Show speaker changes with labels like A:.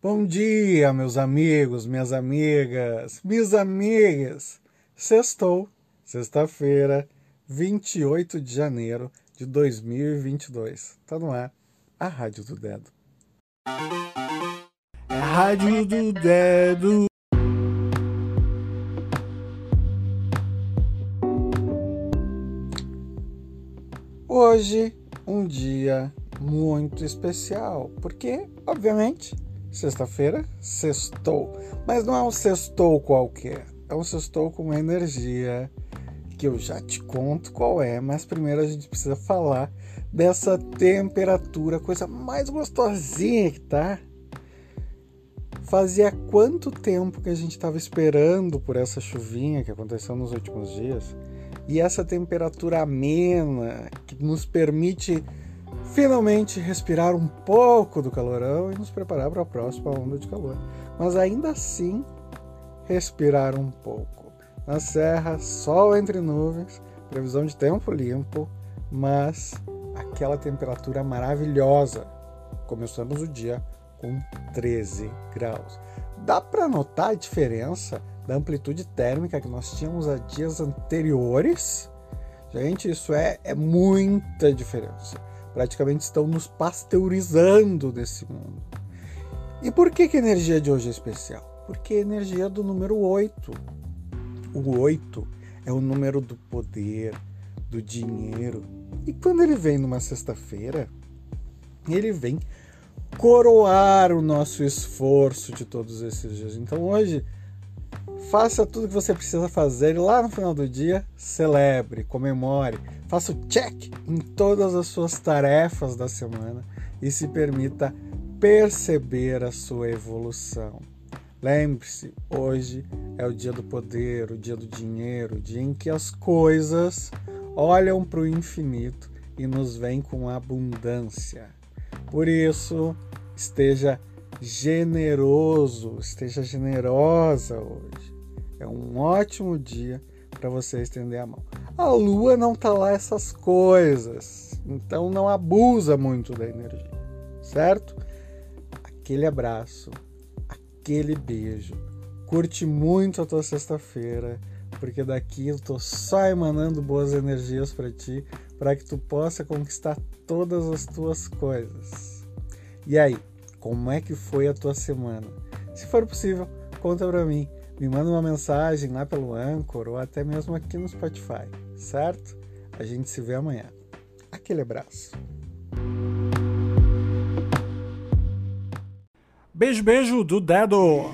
A: Bom dia, meus amigos, minhas amigas, minhas amigas. Sextou, sexta-feira, 28 de janeiro de 2022. Tá no ar a Rádio do Dedo. É Rádio do Dedo. Hoje, um dia muito especial, porque, obviamente, sexta-feira, sextou. Mas não é um sextou qualquer, é um sextou com uma energia que eu já te conto qual é, mas primeiro a gente precisa falar dessa temperatura, coisa mais gostosinha que tá. Fazia quanto tempo que a gente estava esperando por essa chuvinha que aconteceu nos últimos dias? E essa temperatura amena que nos permite finalmente respirar um pouco do calorão e nos preparar para a próxima onda de calor. Mas ainda assim, respirar um pouco. Na serra, sol entre nuvens, previsão de tempo limpo, mas aquela temperatura maravilhosa. Começamos o dia com 13 graus. Dá para notar a diferença da amplitude térmica que nós tínhamos a dias anteriores? Gente, isso é, é muita diferença praticamente estão nos pasteurizando desse mundo. E por que, que a energia de hoje é especial? Porque a energia do número 8. O 8 é o número do poder, do dinheiro. E quando ele vem numa sexta-feira, ele vem coroar o nosso esforço de todos esses dias. Então hoje Faça tudo o que você precisa fazer e lá no final do dia, celebre, comemore, faça o check em todas as suas tarefas da semana e se permita perceber a sua evolução. Lembre-se, hoje é o dia do poder, o dia do dinheiro, o dia em que as coisas olham para o infinito e nos vêm com abundância. Por isso, esteja generoso, esteja generosa hoje. É um ótimo dia para você estender a mão. A lua não tá lá essas coisas, então não abusa muito da energia, certo? Aquele abraço, aquele beijo. Curte muito a tua sexta-feira, porque daqui eu tô só emanando boas energias para ti, para que tu possa conquistar todas as tuas coisas. E aí, como é que foi a tua semana? Se for possível, conta para mim me manda uma mensagem lá pelo Anchor ou até mesmo aqui no Spotify, certo? A gente se vê amanhã. Aquele abraço.
B: Beijo, beijo do dedo.